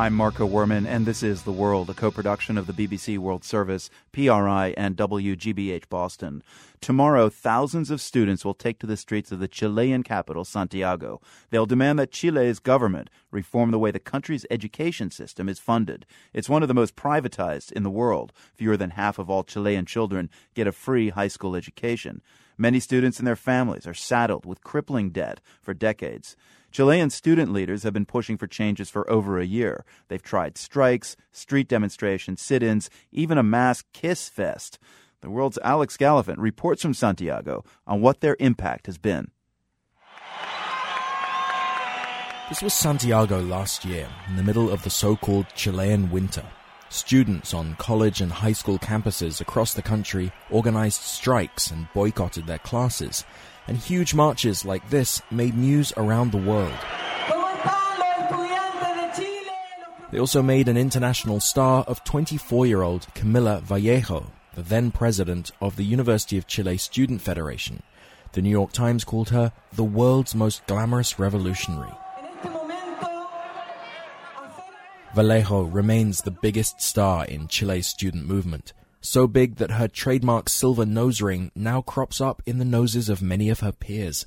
I'm Marco Werman, and this is The World, a co production of the BBC World Service, PRI, and WGBH Boston. Tomorrow, thousands of students will take to the streets of the Chilean capital, Santiago. They'll demand that Chile's government reform the way the country's education system is funded. It's one of the most privatized in the world. Fewer than half of all Chilean children get a free high school education. Many students and their families are saddled with crippling debt for decades. Chilean student leaders have been pushing for changes for over a year. They've tried strikes, street demonstrations, sit ins, even a mass kiss fest. The world's Alex Gallafent reports from Santiago on what their impact has been. This was Santiago last year, in the middle of the so called Chilean winter. Students on college and high school campuses across the country organized strikes and boycotted their classes and huge marches like this made news around the world. They also made an international star of 24 year old Camila Vallejo, the then president of the University of Chile Student Federation. The New York Times called her the world's most glamorous revolutionary. Vallejo remains the biggest star in Chile's student movement, so big that her trademark silver nose ring now crops up in the noses of many of her peers.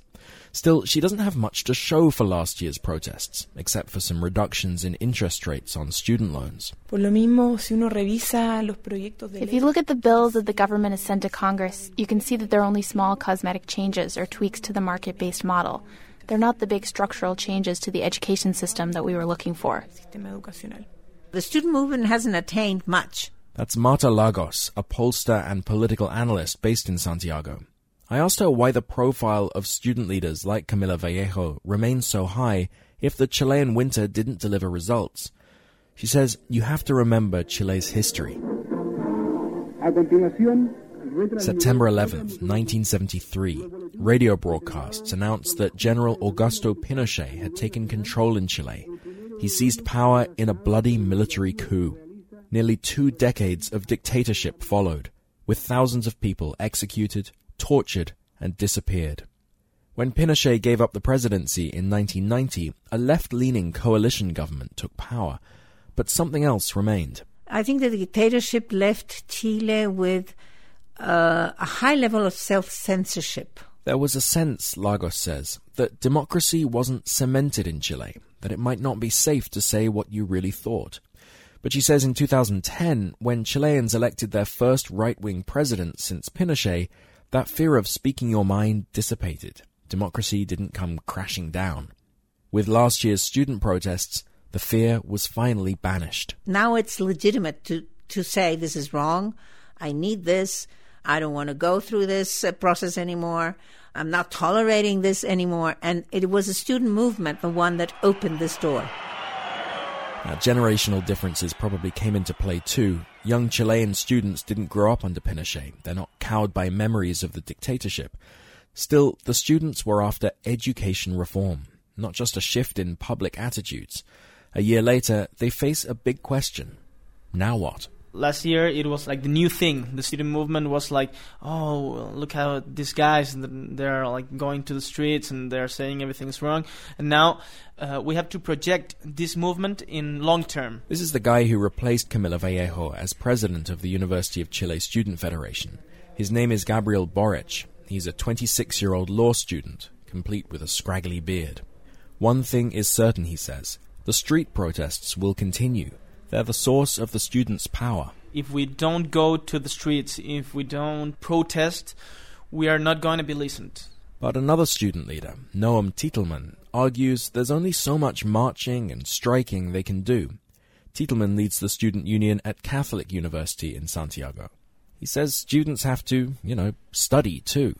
Still, she doesn't have much to show for last year's protests, except for some reductions in interest rates on student loans. If you look at the bills that the government has sent to Congress, you can see that they're only small cosmetic changes or tweaks to the market based model. They're not the big structural changes to the education system that we were looking for. The student movement hasn't attained much. That's Marta Lagos, a pollster and political analyst based in Santiago. I asked her why the profile of student leaders like Camila Vallejo remains so high if the Chilean winter didn't deliver results. She says you have to remember Chile's history. September 11th, 1973, radio broadcasts announced that General Augusto Pinochet had taken control in Chile. He seized power in a bloody military coup. Nearly two decades of dictatorship followed, with thousands of people executed, tortured, and disappeared. When Pinochet gave up the presidency in 1990, a left leaning coalition government took power, but something else remained. I think the dictatorship left Chile with uh, a high level of self censorship. There was a sense, Lagos says, that democracy wasn't cemented in Chile, that it might not be safe to say what you really thought. But she says in 2010, when Chileans elected their first right wing president since Pinochet, that fear of speaking your mind dissipated. Democracy didn't come crashing down. With last year's student protests, the fear was finally banished. Now it's legitimate to, to say this is wrong. I need this. I don't want to go through this uh, process anymore. I'm not tolerating this anymore. And it was a student movement, the one that opened this door. Now, generational differences probably came into play too. Young Chilean students didn't grow up under Pinochet. They're not cowed by memories of the dictatorship. Still, the students were after education reform, not just a shift in public attitudes. A year later, they face a big question. Now what? Last year it was like the new thing. The student movement was like oh look how these guys they're like going to the streets and they're saying everything's wrong. And now uh, we have to project this movement in long term. This is the guy who replaced camila vallejo as president of the university of chile student federation. His name is gabriel boric. He's a 26 year old law student complete with a scraggly beard. One thing is certain he says. The street protests will continue they're the source of the students' power. If we don't go to the streets, if we don't protest, we are not going to be listened. But another student leader, Noam Titelman, argues there's only so much marching and striking they can do. Titelman leads the student union at Catholic University in Santiago. He says students have to, you know, study too.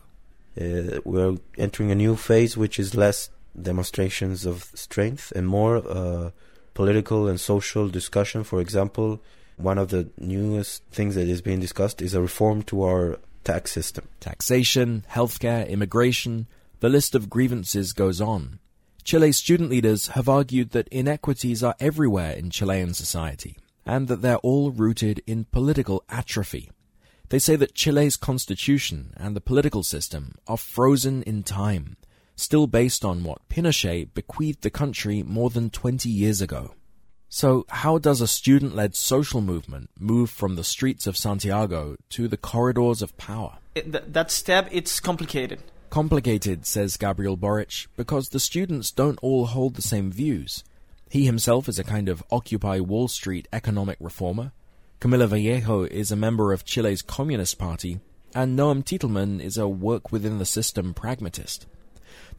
Uh, we're entering a new phase which is less demonstrations of strength and more uh, political and social discussion. For example, one of the newest things that is being discussed is a reform to our tax system. Taxation, healthcare, immigration, the list of grievances goes on. Chile's student leaders have argued that inequities are everywhere in Chilean society and that they're all rooted in political atrophy. They say that Chile's constitution and the political system are frozen in time still based on what Pinochet bequeathed the country more than 20 years ago. So, how does a student led social movement move from the streets of Santiago to the corridors of power? It, th- that step, it's complicated. Complicated, says Gabriel Boric, because the students don't all hold the same views. He himself is a kind of Occupy Wall Street economic reformer. Camila Vallejo is a member of Chile's Communist Party, and Noam Titelman is a work within the system pragmatist.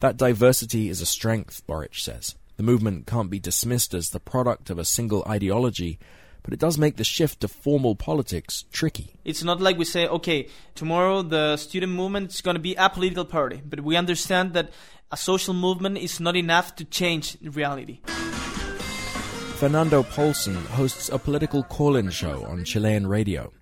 That diversity is a strength, Boric says. The movement can't be dismissed as the product of a single ideology, but it does make the shift to formal politics tricky. It's not like we say, okay, tomorrow the student movement is going to be a political party, but we understand that a social movement is not enough to change reality. Fernando Paulsen hosts a political call in show on Chilean radio.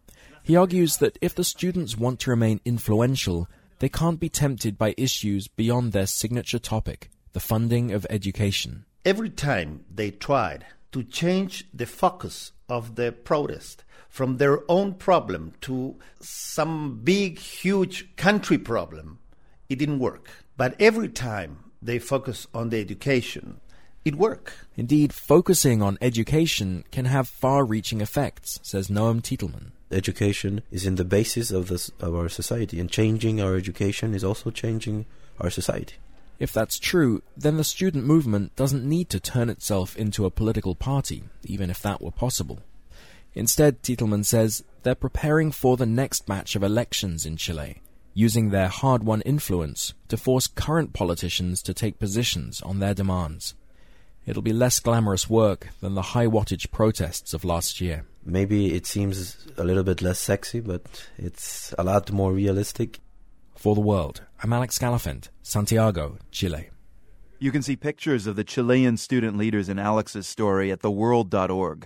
He argues that if the students want to remain influential, they can't be tempted by issues beyond their signature topic the funding of education. Every time they tried to change the focus of the protest from their own problem to some big, huge country problem, it didn't work. But every time they focus on the education, it worked. Indeed, focusing on education can have far reaching effects, says Noam Titelman. Education is in the basis of, this, of our society, and changing our education is also changing our society. If that's true, then the student movement doesn't need to turn itself into a political party, even if that were possible. Instead, Titelman says, they're preparing for the next batch of elections in Chile, using their hard won influence to force current politicians to take positions on their demands. It'll be less glamorous work than the high wattage protests of last year. Maybe it seems a little bit less sexy, but it's a lot more realistic. For the world, I'm Alex Gallafent, Santiago, Chile. You can see pictures of the Chilean student leaders in Alex's story at theworld.org.